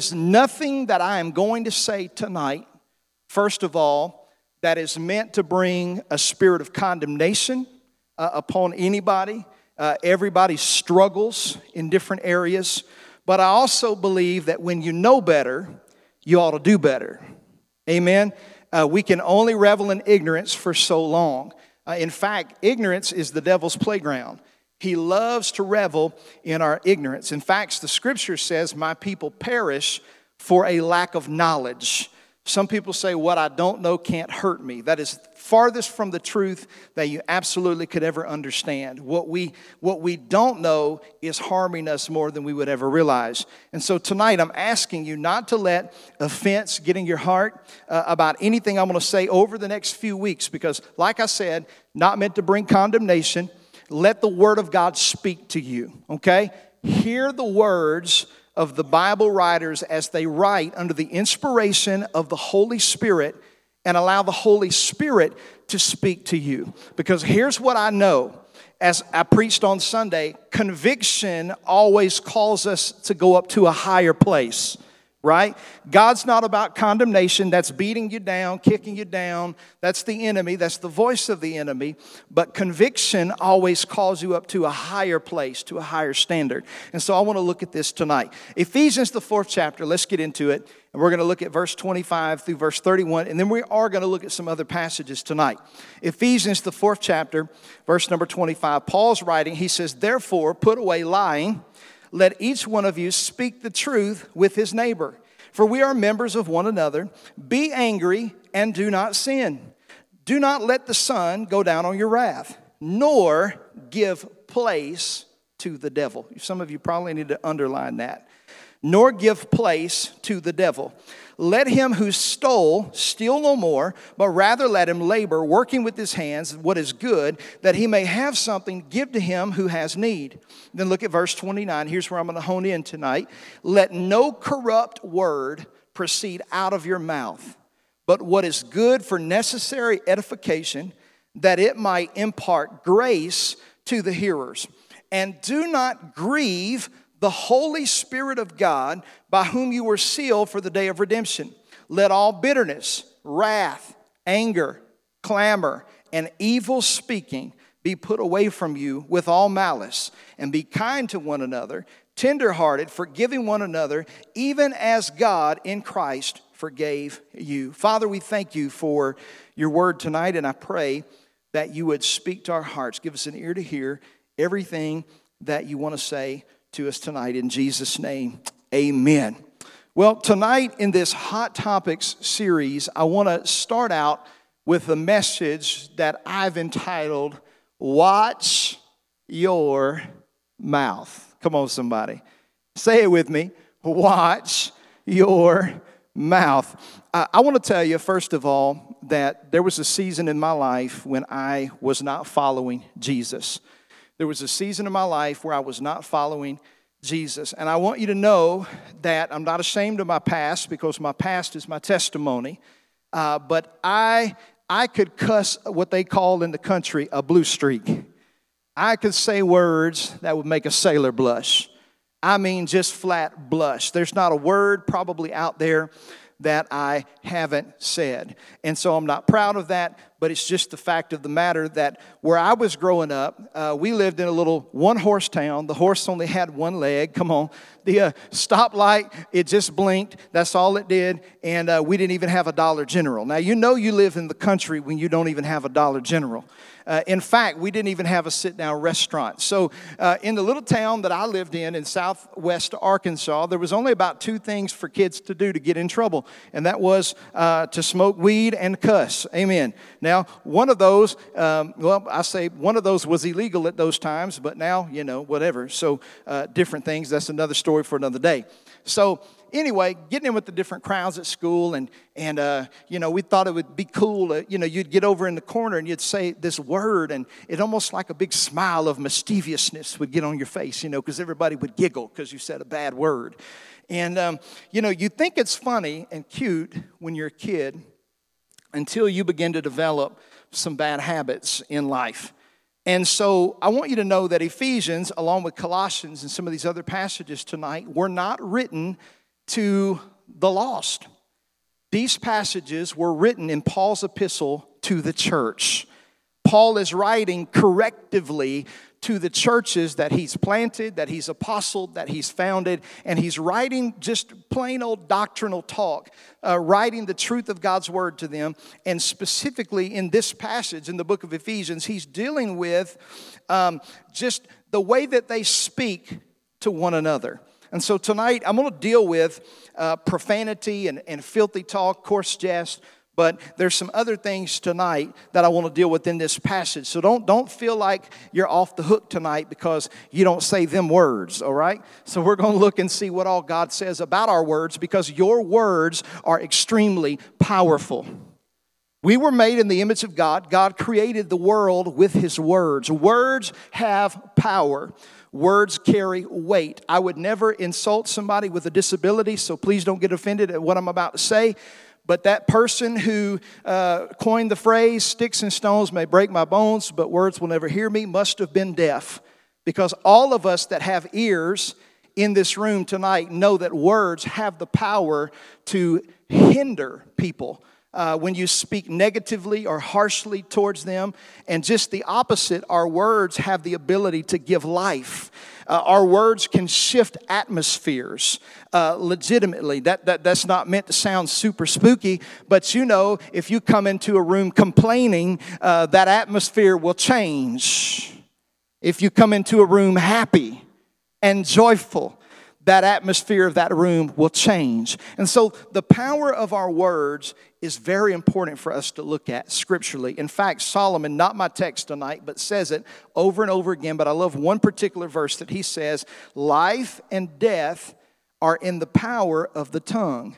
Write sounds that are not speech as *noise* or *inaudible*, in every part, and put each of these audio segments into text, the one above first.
is nothing that I am going to say tonight, first of all, that is meant to bring a spirit of condemnation uh, upon anybody. Uh, everybody struggles in different areas. But I also believe that when you know better, you ought to do better. Amen. Uh, we can only revel in ignorance for so long. Uh, in fact, ignorance is the devil's playground. He loves to revel in our ignorance. In fact, the scripture says, My people perish for a lack of knowledge. Some people say, What I don't know can't hurt me. That is farthest from the truth that you absolutely could ever understand. What we, what we don't know is harming us more than we would ever realize. And so tonight, I'm asking you not to let offense get in your heart uh, about anything I'm going to say over the next few weeks, because, like I said, not meant to bring condemnation. Let the Word of God speak to you, okay? Hear the words of the Bible writers as they write under the inspiration of the Holy Spirit and allow the Holy Spirit to speak to you. Because here's what I know as I preached on Sunday conviction always calls us to go up to a higher place right? God's not about condemnation. That's beating you down, kicking you down. That's the enemy. That's the voice of the enemy. But conviction always calls you up to a higher place, to a higher standard. And so I want to look at this tonight. Ephesians, the fourth chapter, let's get into it. And we're going to look at verse 25 through verse 31. And then we are going to look at some other passages tonight. Ephesians, the fourth chapter, verse number 25. Paul's writing, he says, Therefore, put away lying let each one of you speak the truth with his neighbor, for we are members of one another. Be angry and do not sin. Do not let the sun go down on your wrath, nor give place to the devil. Some of you probably need to underline that. Nor give place to the devil. Let him who stole steal no more, but rather let him labor, working with his hands what is good, that he may have something give to him who has need. Then look at verse 29. Here's where I'm going to hone in tonight. Let no corrupt word proceed out of your mouth, but what is good for necessary edification, that it might impart grace to the hearers. And do not grieve the Holy Spirit of God, by whom you were sealed for the day of redemption. Let all bitterness, wrath, anger, clamor, and evil speaking be put away from you with all malice, and be kind to one another, tenderhearted, forgiving one another, even as God in Christ forgave you. Father, we thank you for your word tonight, and I pray that you would speak to our hearts. Give us an ear to hear everything that you want to say to us tonight. In Jesus' name, amen. Well, tonight in this Hot Topics series, I want to start out with a message that I've entitled, Watch Your Mouth. Come on, somebody. Say it with me. Watch your mouth. I want to tell you, first of all, that there was a season in my life when I was not following Jesus. There was a season in my life where I was not following Jesus. And I want you to know that I'm not ashamed of my past because my past is my testimony. Uh, but I, I could cuss what they call in the country a blue streak. I could say words that would make a sailor blush. I mean, just flat blush. There's not a word probably out there that I haven't said. And so I'm not proud of that, but it's just the fact of the matter that where I was growing up, uh, we lived in a little one horse town. The horse only had one leg. Come on. The uh, stoplight, it just blinked. That's all it did. And uh, we didn't even have a Dollar General. Now, you know you live in the country when you don't even have a Dollar General. Uh, in fact, we didn't even have a sit down restaurant. So, uh, in the little town that I lived in, in southwest Arkansas, there was only about two things for kids to do to get in trouble, and that was uh, to smoke weed and cuss. Amen. Now, one of those, um, well, I say one of those was illegal at those times, but now, you know, whatever. So, uh, different things. That's another story for another day. So, anyway, getting in with the different crowds at school, and and uh, you know, we thought it would be cool. You know, you'd get over in the corner and you'd say this word, and it almost like a big smile of mischievousness would get on your face, you know, because everybody would giggle because you said a bad word. And um, you know, you think it's funny and cute when you're a kid until you begin to develop some bad habits in life. And so I want you to know that Ephesians, along with Colossians and some of these other passages tonight, were not written to the lost. These passages were written in Paul's epistle to the church. Paul is writing correctively to the churches that he's planted, that he's apostled, that he's founded, and he's writing just plain old doctrinal talk, uh, writing the truth of God's word to them. And specifically in this passage in the book of Ephesians, he's dealing with um, just the way that they speak to one another. And so tonight I'm going to deal with uh, profanity and, and filthy talk, coarse jest but there's some other things tonight that I want to deal with in this passage. So don't, don't feel like you're off the hook tonight because you don't say them words, all right? So we're going to look and see what all God says about our words because your words are extremely powerful. We were made in the image of God. God created the world with his words. Words have power. Words carry weight. I would never insult somebody with a disability, so please don't get offended at what I'm about to say. But that person who uh, coined the phrase, sticks and stones may break my bones, but words will never hear me, must have been deaf. Because all of us that have ears in this room tonight know that words have the power to hinder people. Uh, when you speak negatively or harshly towards them. And just the opposite, our words have the ability to give life. Uh, our words can shift atmospheres uh, legitimately. That, that, that's not meant to sound super spooky, but you know, if you come into a room complaining, uh, that atmosphere will change. If you come into a room happy and joyful, that atmosphere of that room will change. And so the power of our words is very important for us to look at scripturally. In fact, Solomon, not my text tonight, but says it over and over again. But I love one particular verse that he says Life and death are in the power of the tongue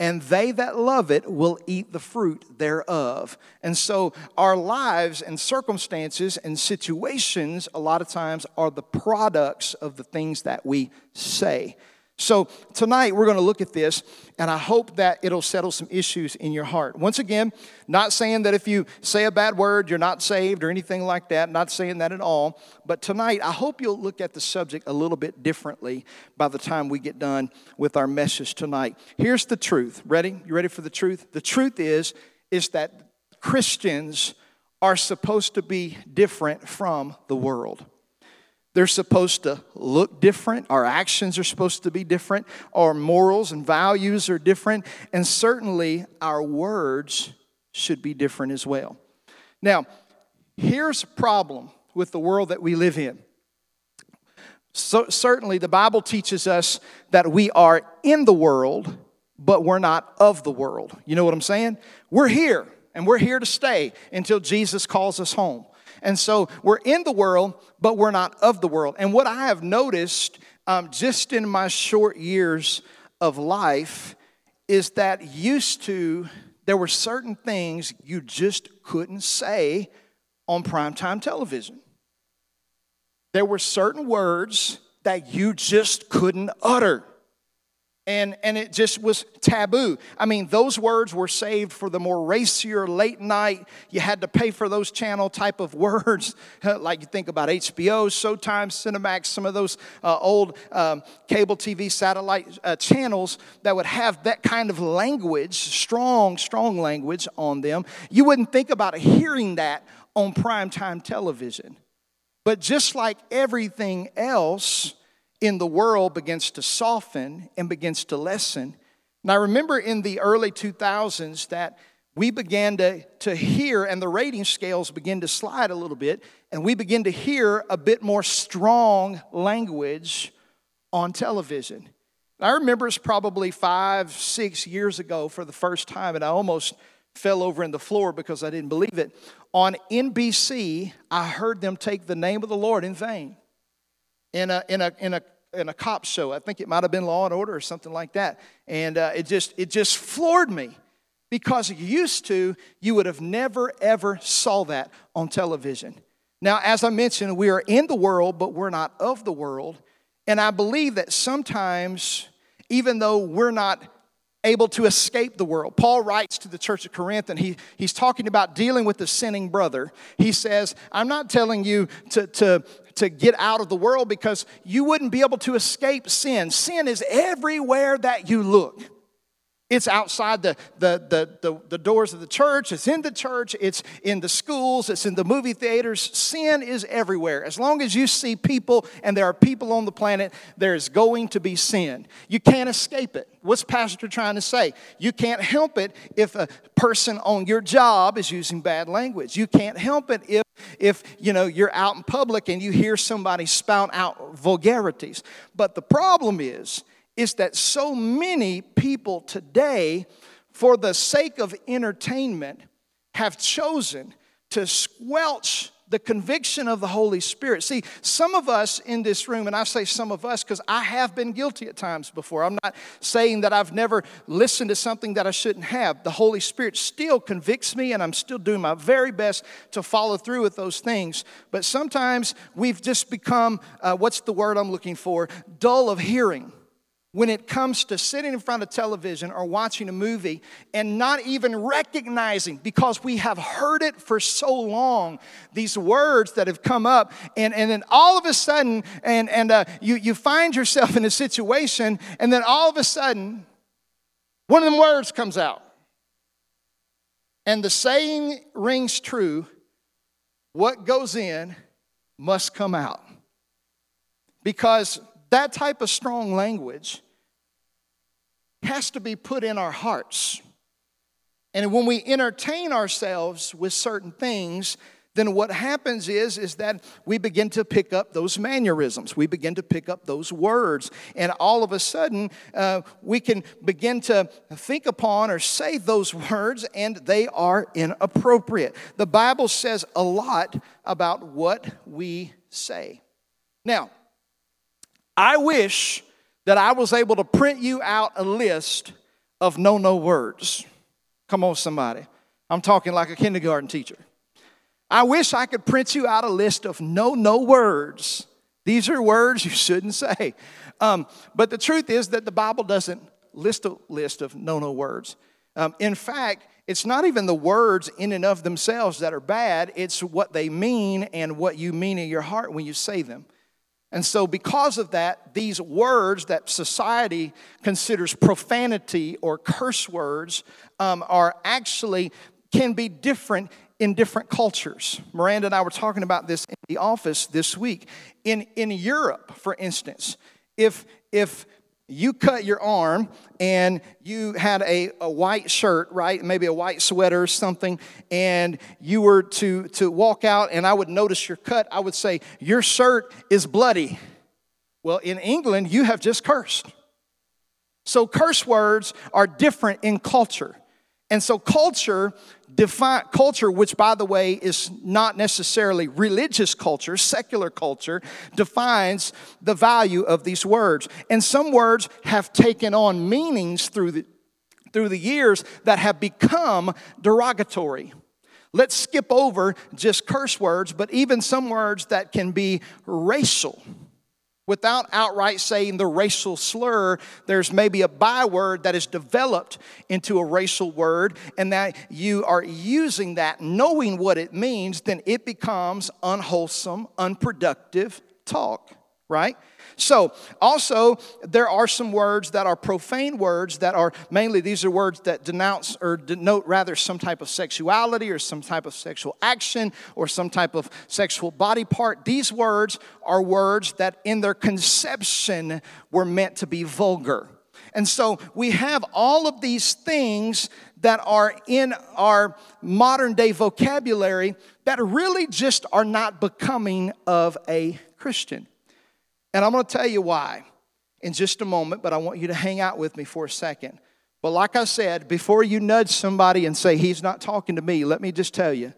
and they that love it will eat the fruit thereof. And so, our lives and circumstances and situations, a lot of times, are the products of the things that we say. So, tonight we're going to look at this, and I hope that it'll settle some issues in your heart. Once again, not saying that if you say a bad word, you're not saved or anything like that, not saying that at all. But tonight, I hope you'll look at the subject a little bit differently by the time we get done with our message tonight. Here's the truth. Ready? You ready for the truth? The truth is, is that Christians are supposed to be different from the world. They're supposed to look different. Our actions are supposed to be different. Our morals and values are different. And certainly our words should be different as well. Now, here's a problem with the world that we live in. So, certainly, the Bible teaches us that we are in the world, but we're not of the world. You know what I'm saying? We're here, and we're here to stay until Jesus calls us home. And so we're in the world, but we're not of the world. And what I have noticed um, just in my short years of life is that used to, there were certain things you just couldn't say on primetime television. There were certain words that you just couldn't utter and, and it just was taboo. I mean, those words were saved for the more racier late night. You had to pay for those channel type of *laughs* words, *laughs* like you think about HBO, Showtime, Cinemax, some of those uh, old um, cable TV satellite uh, channels that would have that kind of language, strong, strong language on them. You wouldn't think about hearing that on primetime television. But just like everything else, in the world begins to soften and begins to lessen. And I remember in the early 2000s that we began to, to hear, and the rating scales begin to slide a little bit, and we begin to hear a bit more strong language on television. I remember it's probably five, six years ago for the first time, and I almost fell over in the floor because I didn't believe it. On NBC, I heard them take the name of the Lord in vain in a, in a, in a, in a cop show. I think it might have been Law and Order or something like that. And uh, it, just, it just floored me because you used to, you would have never, ever saw that on television. Now, as I mentioned, we are in the world, but we're not of the world. And I believe that sometimes, even though we're not able to escape the world. Paul writes to the church of Corinth, and he, he's talking about dealing with the sinning brother. He says, I'm not telling you to, to, to get out of the world because you wouldn't be able to escape sin. Sin is everywhere that you look. It's outside the, the, the, the, the doors of the church, it's in the church, it's in the schools, it's in the movie theaters. Sin is everywhere. As long as you see people and there are people on the planet, there is going to be sin. You can't escape it. What's Pastor trying to say? You can't help it if a person on your job is using bad language. You can't help it if if you know you're out in public and you hear somebody spout out vulgarities. But the problem is is that so many people today, for the sake of entertainment, have chosen to squelch the conviction of the Holy Spirit. See, some of us in this room, and I say some of us because I have been guilty at times before. I'm not saying that I've never listened to something that I shouldn't have. The Holy Spirit still convicts me, and I'm still doing my very best to follow through with those things. But sometimes we've just become, uh, what's the word I'm looking for? Dull of hearing when it comes to sitting in front of television or watching a movie and not even recognizing because we have heard it for so long these words that have come up and, and then all of a sudden and, and uh, you, you find yourself in a situation and then all of a sudden one of them words comes out. And the saying rings true what goes in must come out. Because that type of strong language has to be put in our hearts. And when we entertain ourselves with certain things, then what happens is is that we begin to pick up those mannerisms. We begin to pick up those words. And all of a sudden uh, we can begin to think upon or say those *laughs* words and they are inappropriate. The bible says a lot about what we say. Now i wish that I was able to print you out a list of no no words. Come on, somebody. I'm talking like a kindergarten teacher. I wish I could print you out a list of no no words. These are words you shouldn't say. Um, but the truth is that the Bible doesn't list a list of no no words. Um, in fact, it's not even the words in and of themselves that are bad, it's what they mean and what you mean in your heart when you say them. And so, because of that, these words that society considers profanity or curse words um, are actually can be different in different cultures. Miranda and I were talking about this in the office this week. In, in Europe, for instance, if, if you cut your arm and you had a, a white shirt, right? Maybe a white sweater or something, and you were to, to walk out and I would notice your cut, I would say, Your shirt is bloody. Well, in England, you have just cursed. So, curse words are different in culture. And so, culture define culture, which by the way is not necessarily religious culture, secular culture, defines the value of these words. And some words have taken on meanings through the through the years that have become derogatory. Let's skip over just curse words, but even some words that can be racial without outright saying the racial slur, there's maybe a byword that is developed into a racial word, and that you are using that knowing what it means, then it becomes unwholesome, unproductive talk, right? So, also, there are some words that are profane words that are mainly, these are words that denounce or denote rather some type of sexuality or some type of sexual action or some type of sexual body part. These words are words that in their conception were meant to be vulgar. And so we have all of these things that are in our modern day vocabulary that really just are not becoming of a Christian. And I'm going to tell you why in just a moment, but I want you to hang out with me for a second. But like I said, before you nudge somebody and say, He's not talking to me, let me just tell you,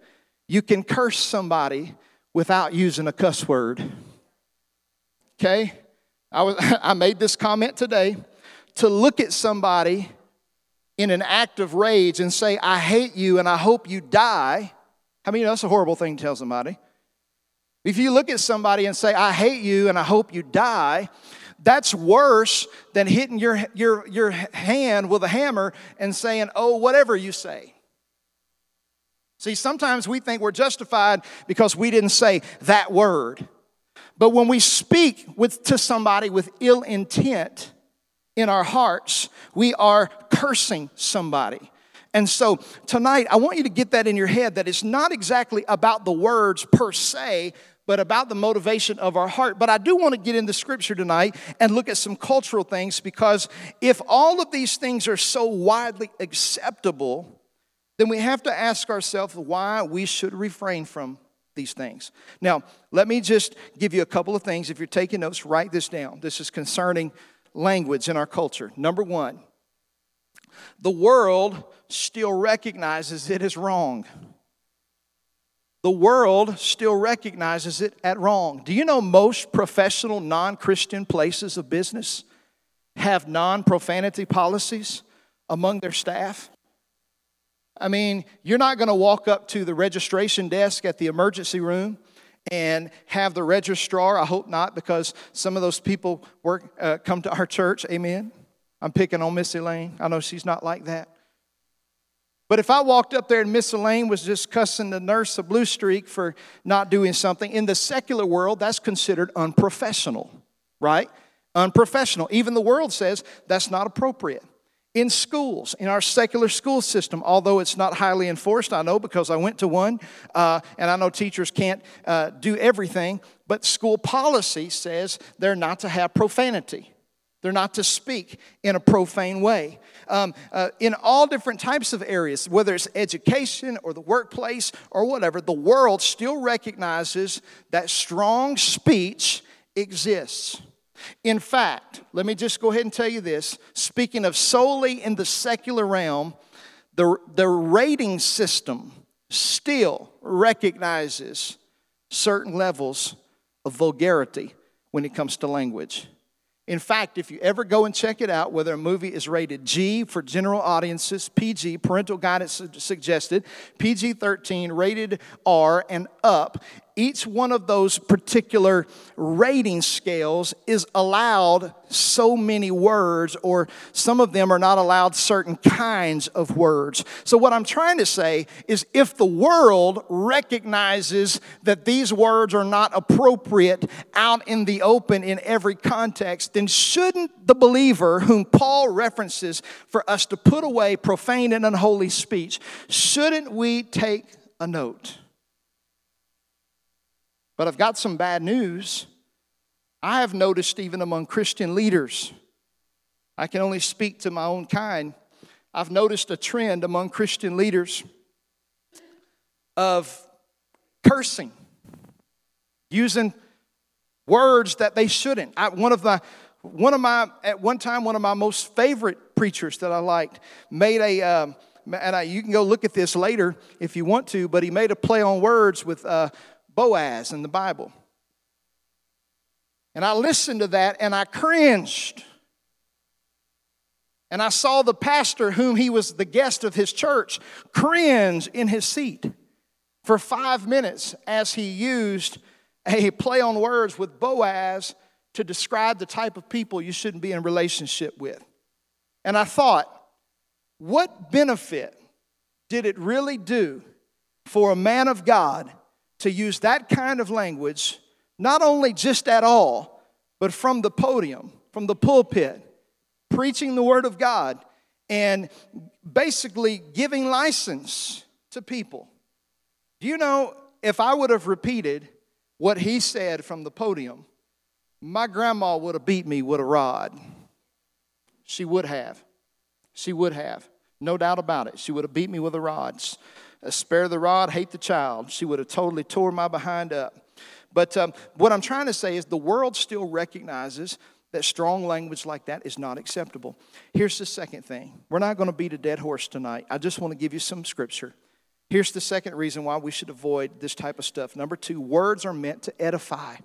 you can curse somebody without using a cuss word. Okay? I, was, *laughs* I made this comment today. To look at somebody in an act of rage and say, I hate you and I hope you die, I mean, that's a horrible thing to tell somebody. If you look at somebody and say, I hate you and I hope you die, That's worse than hitting your, your, your hand with a hammer and saying, oh, whatever you say. See, sometimes we think we're justified because we didn't say that word. But when we speak with, to somebody with ill intent in our hearts, we are cursing somebody. And so tonight, I want you to get that in your head that it's not exactly about the words per se, but about the motivation of our heart. But I do want to get into scripture tonight and look at some cultural things because if all of these things are so widely acceptable, then we have to ask ourselves why we should refrain from these things. Now, let me just give you a couple of things. If you're taking notes, write this down. This is concerning language in our culture. Number one, the world still recognizes it as wrong. The world still recognizes it at wrong. Do you know most professional non Christian places of business have non profanity policies among their staff? I mean, you're not going to walk up to the registration desk at the emergency room and have the registrar. I hope not, because some of those people work uh, come to our church. Amen. I'm picking on Miss Elaine. I know she's not like that. But if I walked up there and Miss Elaine was just cussing the nurse a blue streak for not doing something, in the secular world, that's considered unprofessional, right? Unprofessional. Even the world says that's not appropriate in schools, in our secular school system, although it's not highly enforced, I know because I went to one, uh, and I know teachers can't uh, do everything, but school policy says they're not to have profanity. They're not to speak in a profane way. Um, uh, in all different types of areas, whether it's education or the workplace or whatever, the world still recognizes that strong speech exists. In fact, let me just go ahead and tell you this speaking of solely in the secular realm, the, the rating system still recognizes certain levels of vulgarity when it comes to language. In fact, if you ever go and check it out, whether a movie is rated G for general audiences, PG, parental guidance suggested, PG 13, rated R, and up, each one of those particular rating scales is allowed so many words, or some of them are not allowed certain kinds of words. So, what I'm trying to say is if the world recognizes that these words are not appropriate out in the open in every context, then shouldn't the believer, whom Paul references for us to put away profane and unholy speech, shouldn't we take a note? But I've got some bad news. I have noticed even among Christian leaders, I can only speak to my own kind. I've noticed a trend among Christian leaders of cursing, using words that they shouldn't. I, one of my one of my at one time one of my most favorite preachers that I liked made a um, and I, you can go look at this later if you want to, but he made a play on words with uh, Boaz in the Bible. And I listened to that and I cringed. And I saw the pastor, whom he was the guest of his church, cringe in his seat for five minutes as he used a play on words with Boaz to describe the type of people you shouldn't be in relationship with. And I thought, what benefit did it really do for a man of God to use that kind of language, not only just at all, but from the podium, from the pulpit, preaching the Word of God, and basically giving license to people. Do you know if I would have repeated what he said from the podium, my grandma would have beat me with a rod. She would have. She would have. No doubt about it. She would have beat me with a rod. Uh, spare the rod, hate the child. She would have totally tore my behind up. But um, what I'm trying to say is the world still recognizes that strong language like that is not acceptable. Here's the second thing. We're not going to beat a dead horse tonight. I just want to give you some scripture. Here's the second reason why we should avoid this type of stuff. Number two, words are meant to edify.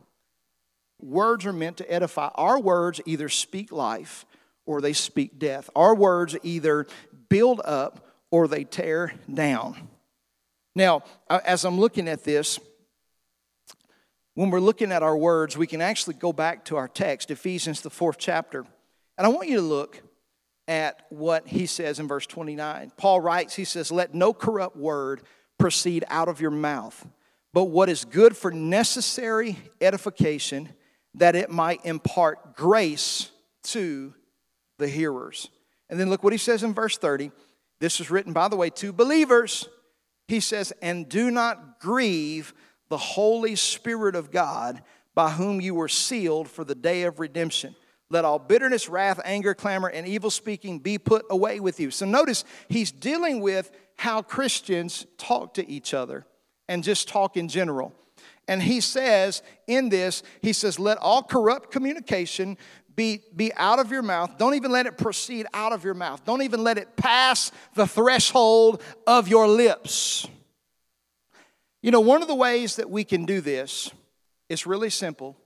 Words are meant to edify. Our words either speak life or they speak death. Our words either build up or they tear down. Now, uh, as I'm looking at this, when we're looking at our words, we can actually go back to our text, Ephesians, the fourth chapter. And I want you to look at what he says in verse 29. Paul writes, he says, Let no corrupt word proceed out of your mouth, but what is good for necessary edification, that it might impart grace to the hearers. And then look what he says in verse 30. This is written, by the way, to believers. He says, And do not grieve the Holy Spirit of God, by whom you were sealed for the day of redemption. Let all bitterness, wrath, anger, clamor, and evil speaking be put away with you. So notice he's dealing with how Christians talk to each other and just talk in general. And he says in this, he says, let all corrupt communication be, be out of your mouth. Don't even let it proceed out of your mouth. Don't even let it pass the threshold of your lips. You know, one of the ways that we can do this is really simple.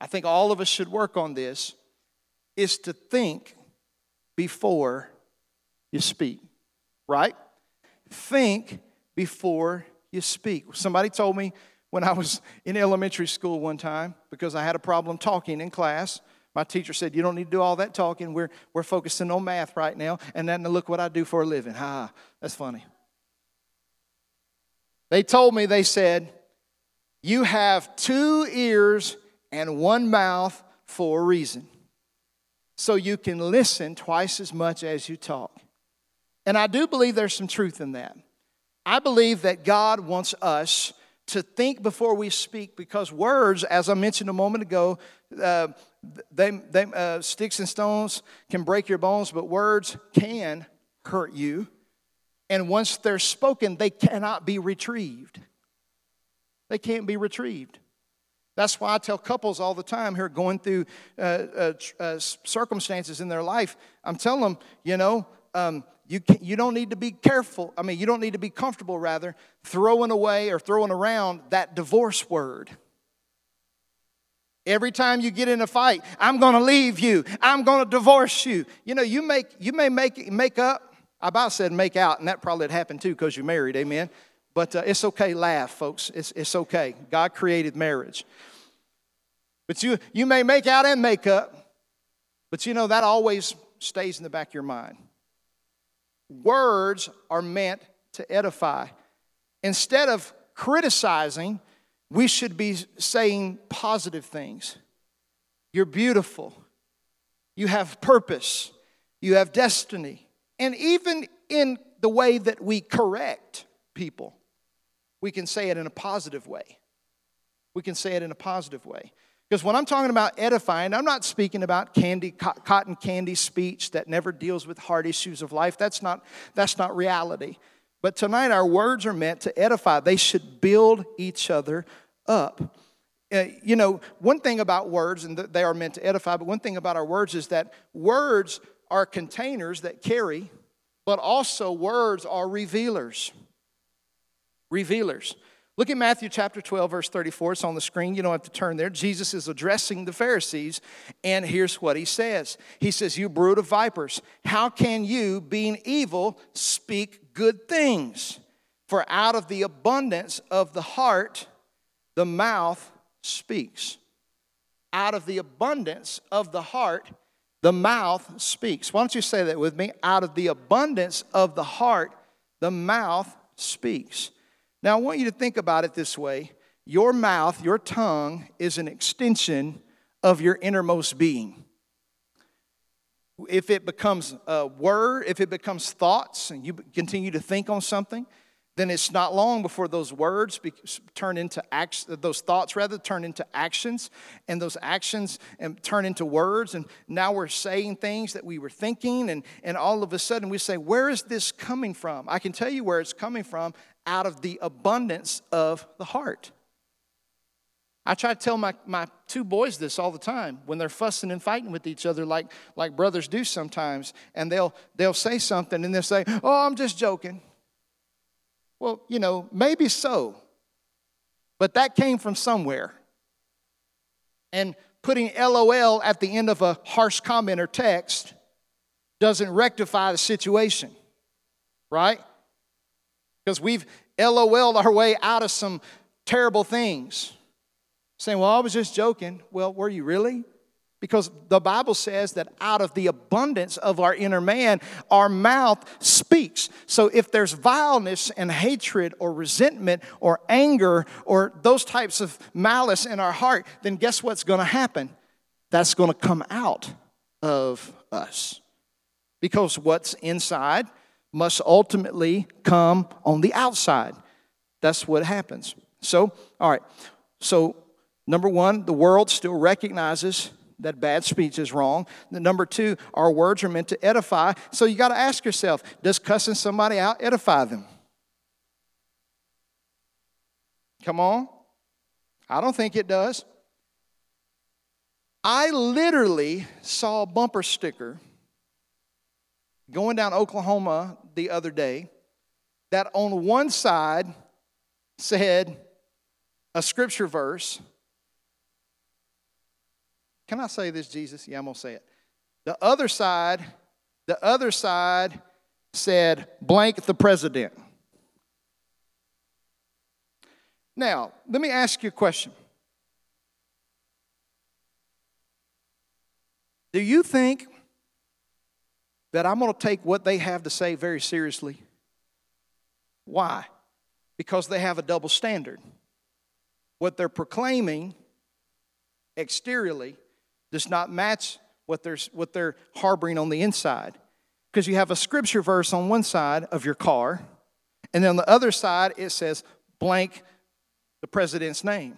I think all of us should work on this is to think before you speak, right? Think before you speak. Somebody told me when I was in elementary school one time because I had a problem talking in class. My teacher said, You don't need to do all that talking. We're, we're focusing on math right now. And then look what I do for a living. Ha, that's funny. They told me, they said, You have two ears and one mouth for a reason so you can listen twice as much as you talk. And I do believe there's some truth in that. I believe that God wants us to think before we speak because words, as I mentioned a moment ago, uh, they, they, uh, sticks and stones can break your bones, but words can hurt you. And once they're spoken, they cannot be retrieved. They can't be retrieved. That's why I tell couples all the time who are going through uh, uh, uh, circumstances in their life, I'm telling them, you know, um, you, can, you don't need to be careful. I mean, you don't need to be comfortable, rather, throwing away or throwing around that divorce word. Every time you get in a fight, I'm going to leave you. I'm going to divorce you. You know, you make you may make make up. I about said make out, and that probably happened too because you're married. Amen. But uh, it's okay, laugh, folks. It's, it's okay. God created marriage. But you, you may make out and make up, but you know, that always stays in the back of your mind. Words are meant to edify. Instead of criticizing, we should be saying positive things. You're beautiful. You have purpose. You have destiny. And even in the way that we correct people, we can say it in a positive way. We can say it in a positive way. Because when I'm talking about edifying, I'm not speaking about candy, cotton candy speech that never deals with hard issues of life. That's not, that's not reality. But tonight, our words are meant to edify, they should build each other up. Uh, you know, one thing about words, and they are meant to edify, but one thing about our words is that words are containers that carry, but also words are revealers revealers. Look at Matthew chapter 12, verse 34. It's on the screen. You don't have to turn there. Jesus is addressing the Pharisees, and here's what he says He says, You brood of vipers, how can you, being evil, speak good things? For out of the abundance of the heart, the mouth speaks. Out of the abundance of the heart, the mouth speaks. Why don't you say that with me? Out of the abundance of the heart, the mouth speaks. Now, I want you to think about it this way your mouth, your tongue, is an extension of your innermost being. If it becomes a word, if it becomes thoughts, and you continue to think on something, then it's not long before those words be, turn into acts, those thoughts rather turn into actions, and those actions and turn into words. And now we're saying things that we were thinking, and, and all of a sudden we say, Where is this coming from? I can tell you where it's coming from out of the abundance of the heart. I try to tell my, my two boys this all the time when they're fussing and fighting with each other like, like brothers do sometimes. And they'll, they'll say something and they'll say, Oh, I'm just joking. Well, you know, maybe so. But that came from somewhere. And putting LOL at the end of a harsh comment or text doesn't rectify the situation, right? Because we've LOL'd our way out of some terrible things. saying, Well, I was just joking. Well, were you really? Because the Bible says that out of the abundance of our inner man, our mouth speaks. So if there's vileness and hatred or resentment or anger or those types of malice in our heart, then guess what's going to happen? That's going to come out of us. Because what's inside must ultimately come on the outside. That's what happens. So, all right. So, number one, the world still recognizes that bad speech is wrong. Number two, our words are meant to edify. So you got to ask yourself does cussing somebody out edify them? Come on. I don't think it does. I literally saw a bumper sticker going down Oklahoma the other day that on one side said a scripture verse can I say this, Jesus? Yeah, I'm going to say it. The other side, the other side said, blank the president. Now, let me ask you a question. Do you think that I'm going to take what they have to say very seriously? Why? Because they have a double standard. What they're proclaiming exteriorly does not match what they're, what they're harboring on the inside. Because you have a scripture verse on one side of your car, and then on the other side it says blank the president's name.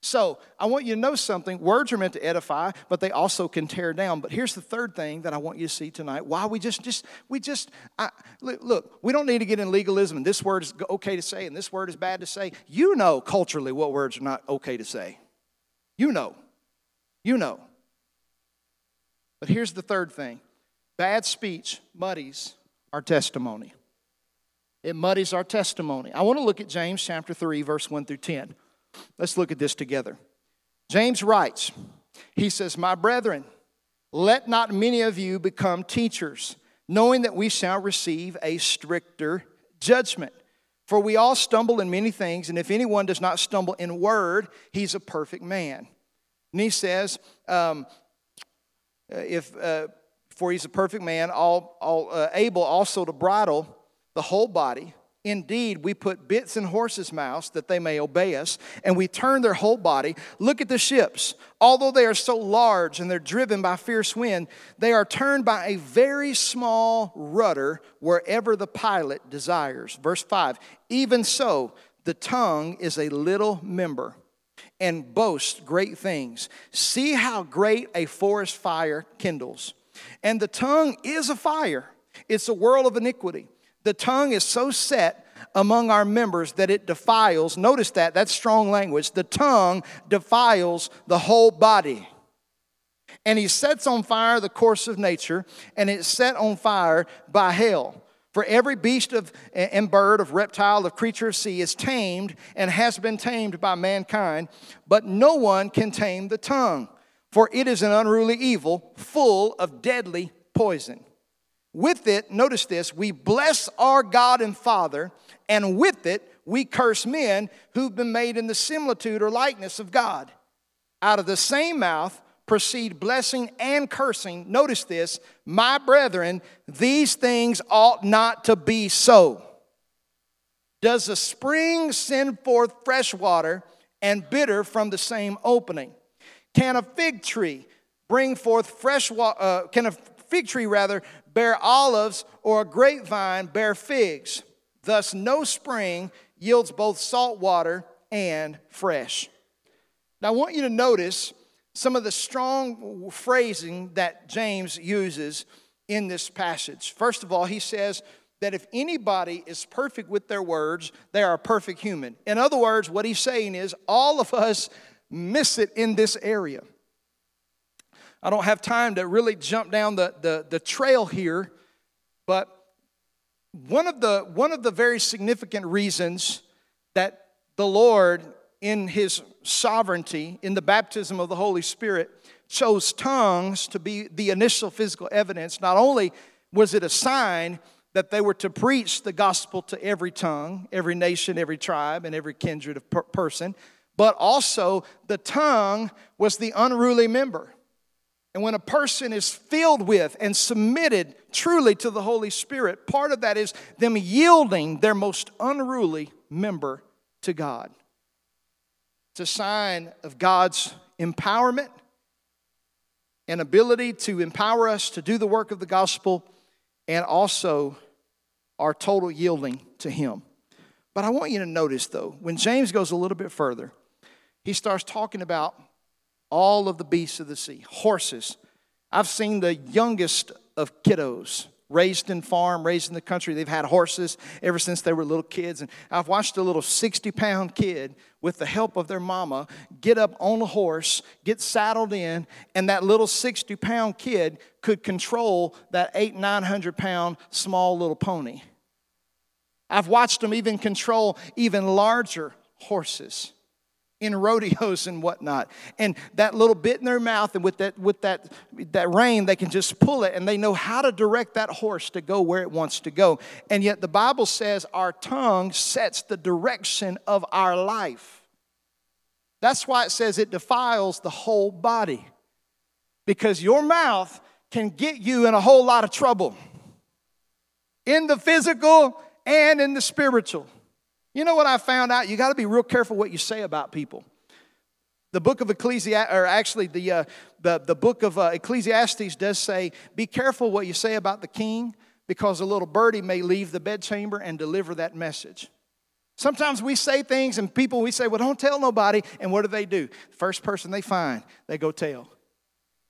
So I want you to know something. Words are meant to edify, but they also can tear down. But here's the third thing that I want you to see tonight. Why we just, just, we just, I, look, we don't need to get in legalism. And this word is okay to say, and this word is bad to say. You know culturally what words are not okay to say. You know. You know. But here's the third thing bad speech muddies our testimony. It muddies our testimony. I want to look at James chapter 3, verse 1 through 10. Let's look at this together. James writes, He says, My brethren, let not many of you become teachers, knowing that we shall receive a stricter judgment. For we all stumble in many things, and if anyone does not stumble in word, he's a perfect man. And he says, um, uh, if uh, for he's a perfect man, all, all uh, able also to bridle the whole body. Indeed, we put bits in horses' mouths that they may obey us, and we turn their whole body. Look at the ships. Although they are so large and they're driven by fierce wind, they are turned by a very small rudder wherever the pilot desires. Verse 5 Even so, the tongue is a little member and boasts great things. See how great a forest fire kindles. And the tongue is a fire, it's a world of iniquity. The tongue is so set among our members that it defiles, notice that, that's strong language. The tongue defiles the whole body. And he sets on fire the course of nature, and it's set on fire by hell. For every beast of, and bird, of reptile, of creature of sea is tamed and has been tamed by mankind, but no one can tame the tongue, for it is an unruly evil, full of deadly poison. With it, notice this, we bless our God and Father, and with it, we curse men who've been made in the similitude or likeness of God. Out of the same mouth proceed blessing and cursing. Notice this, my brethren, these things ought not to be so. Does a spring send forth fresh water and bitter from the same opening? Can a fig tree bring forth fresh water? Uh, can a fig tree rather bear olives or a grapevine bear figs? Thus, no spring yields both salt water and fresh. Now, I want you to notice some of the strong phrasing that James uses in this passage. First of all, he says that if anybody is perfect with their words, they are a perfect human. In other words, what he's saying is all of us miss it in this area. I don't have time to really jump down the, the, the trail here, but one of the one of the very significant reasons that the Lord in his sovereignty, in the baptism of the Holy Spirit, chose tongues to be the initial physical evidence. Not only was it a sign that they were to preach the gospel to every tongue, every nation, every tribe, and every kindred of per- person, but also the tongue was the unruly member. And when a person is filled with and submitted truly to the Holy Spirit, part of that is them yielding their most unruly member to God. It's a sign of God's empowerment and ability to empower us to do the work of the gospel and also our total yielding to Him. But I want you to notice, though, when James goes a little bit further, he starts talking about all of the beasts of the sea, horses. I've seen the youngest of kiddos raised in farm, raised in the country. They've had horses ever since they were little kids. And I've watched a little 60 pound kid, with the help of their mama, get up on a horse, get saddled in, and that little 60 pound kid could control that eight, 900 pound small little pony. I've watched them even control even larger horses in rodeos *laughs* and whatnot. And that little bit in their mouth, and with that with that that rein, they can just pull it, and they know how to direct that horse to go where it wants to go. And yet the Bible says our tongue sets the direction of our life. That's why it says it defiles the whole body. Because your mouth can get you in a whole lot of trouble. In the physical and in the spiritual. You know what I found out? You got to be real careful what you say about people. The book of Ecclesiastes, or actually the, uh, the, the book of uh, Ecclesiastes does say, be careful what you say about the king because a little birdie may leave the bedchamber and deliver that message. Sometimes we say things and people, we say, well, don't tell nobody. And what do they do? First person they find, they go tell.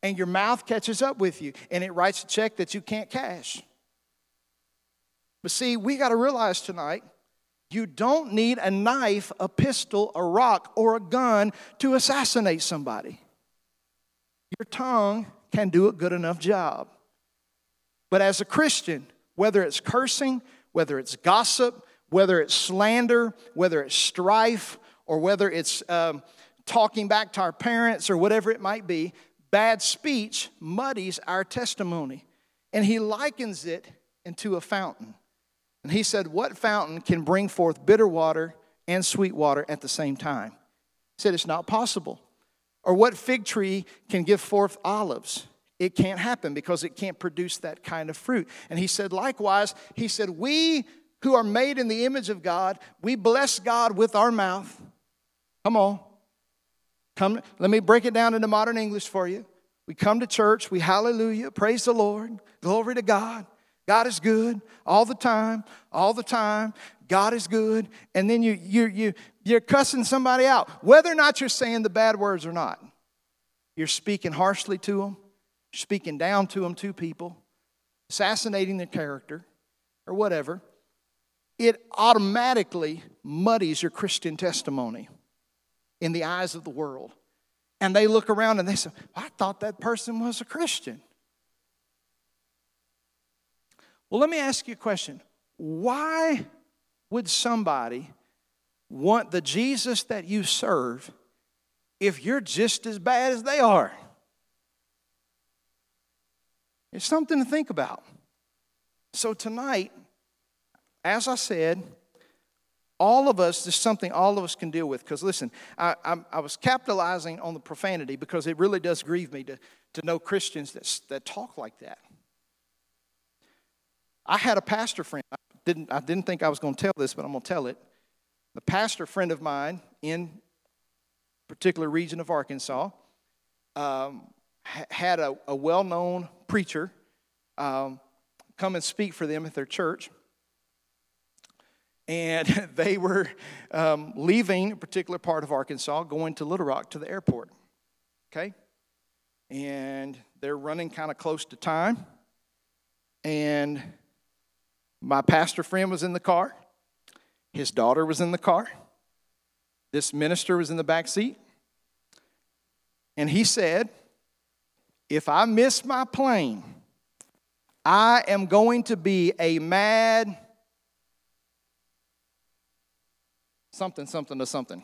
And your mouth catches up with you and it writes a check that you can't cash. But see, we got to realize tonight you don't need a knife, a pistol, a rock, or a gun to assassinate somebody. Your tongue can do a good enough job. But as a Christian, whether it's cursing, whether it's gossip, whether it's slander, whether it's strife, or whether it's um, talking back to our parents or whatever it might be, bad speech muddies our testimony. And he likens it into a fountain. And he said, What fountain can bring forth bitter water and sweet water at the same time? He said, It's not possible. Or what fig tree can give forth olives? It can't happen because it can't produce that kind of fruit. And he said, likewise, he said, We who are made in the image of God, we bless God with our mouth. Come on. Come, let me break it down into modern English for you. We come to church, we hallelujah, praise the Lord, glory to God. God is good all the time, all the time. God is good. And then you, you, you, you're cussing somebody out, whether or not you're saying the bad words or not. You're speaking harshly to them, speaking down to them, to people, assassinating their character, or whatever. It automatically muddies your Christian testimony in the eyes of the world. And they look around and they say, I thought that person was a Christian. Well, let me ask you a question. Why would somebody want the Jesus that you serve if you're just as bad as they are? It's something to think about. So, tonight, as I said, all of us, there's something all of us can deal with. Because listen, I, I, I, was capitalizing on the profanity because it really does grieve me to, to know Christians that, that talk like that. I had a pastor friend. I didn't, I didn't think I was going to tell this, but I'm going to tell it. A pastor friend of mine in a particular region of Arkansas um, had a, a well known preacher um, come and speak for them at their church. And *laughs* they were um, leaving a particular part of Arkansas, going to Little Rock to the airport. Okay? And they're running kind of close to time. And my pastor friend was in the car. His daughter was in the car. This minister was in the back seat. And he said, If I miss my plane, I am going to be a mad something, something, or something.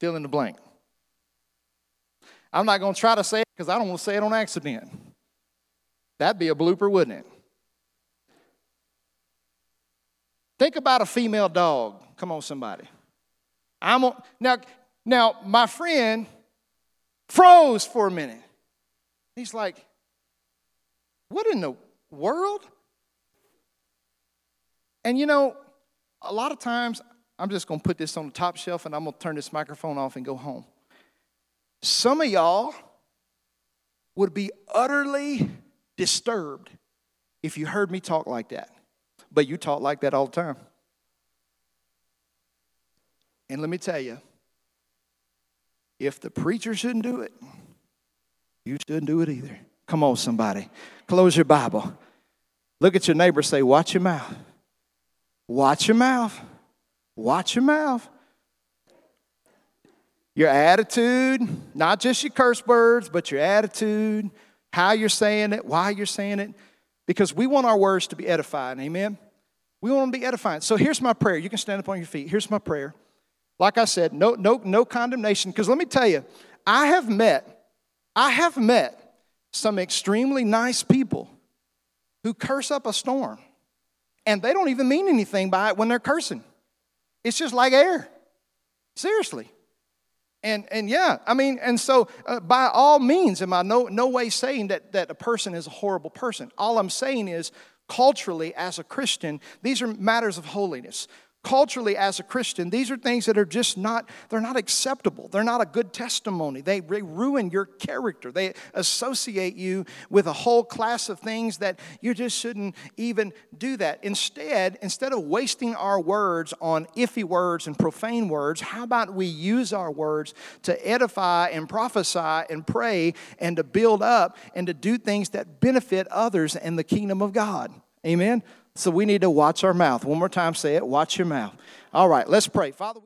Fill in the blank. I'm not going to try to say it because I don't want to say it on accident. That'd be a blooper, wouldn't it? Think about a female dog. Come on, somebody. I'm on, now, now, my friend froze for a minute. He's like, What in the world? And you know, a lot of times, I'm just going to put this on the top shelf and I'm going to turn this microphone off and go home. Some of y'all would be utterly disturbed if you heard me talk like that. But you talk like that all the time. And let me tell you, if the preacher shouldn't do it, you shouldn't do it either. Come on, somebody. Close your Bible. Look at your neighbor, say, Watch your mouth. Watch your mouth. Watch your mouth. Your attitude, not just your curse words, but your attitude, how you're saying it, why you're saying it, because we want our words to be edifying. Amen? We want them to be edifying. So here's my prayer. You can stand up on your feet. Here's my prayer. Like I said, no, no, no condemnation. Because let me tell you, I have met, I have met some extremely nice people who curse up a storm. And they don't even mean anything by it when they're cursing. It's just like air. Seriously. And, and yeah, I mean, and so uh, by all means, am I no, no way saying that, that a person is a horrible person. All I'm saying is, culturally, as a Christian, these are matters of holiness culturally as a christian these are things that are just not they're not acceptable. They're not a good testimony. They, they ruin your character. They associate you with a whole class of things that you just shouldn't even do that. Instead instead of wasting our words on iffy words and profane words how about we use our words to edify and prophesy and pray and to build up and to do things that benefit others and the kingdom of god? Amen so we need to watch our mouth. One more time, say it watch your mouth. All right, let's pray. Father,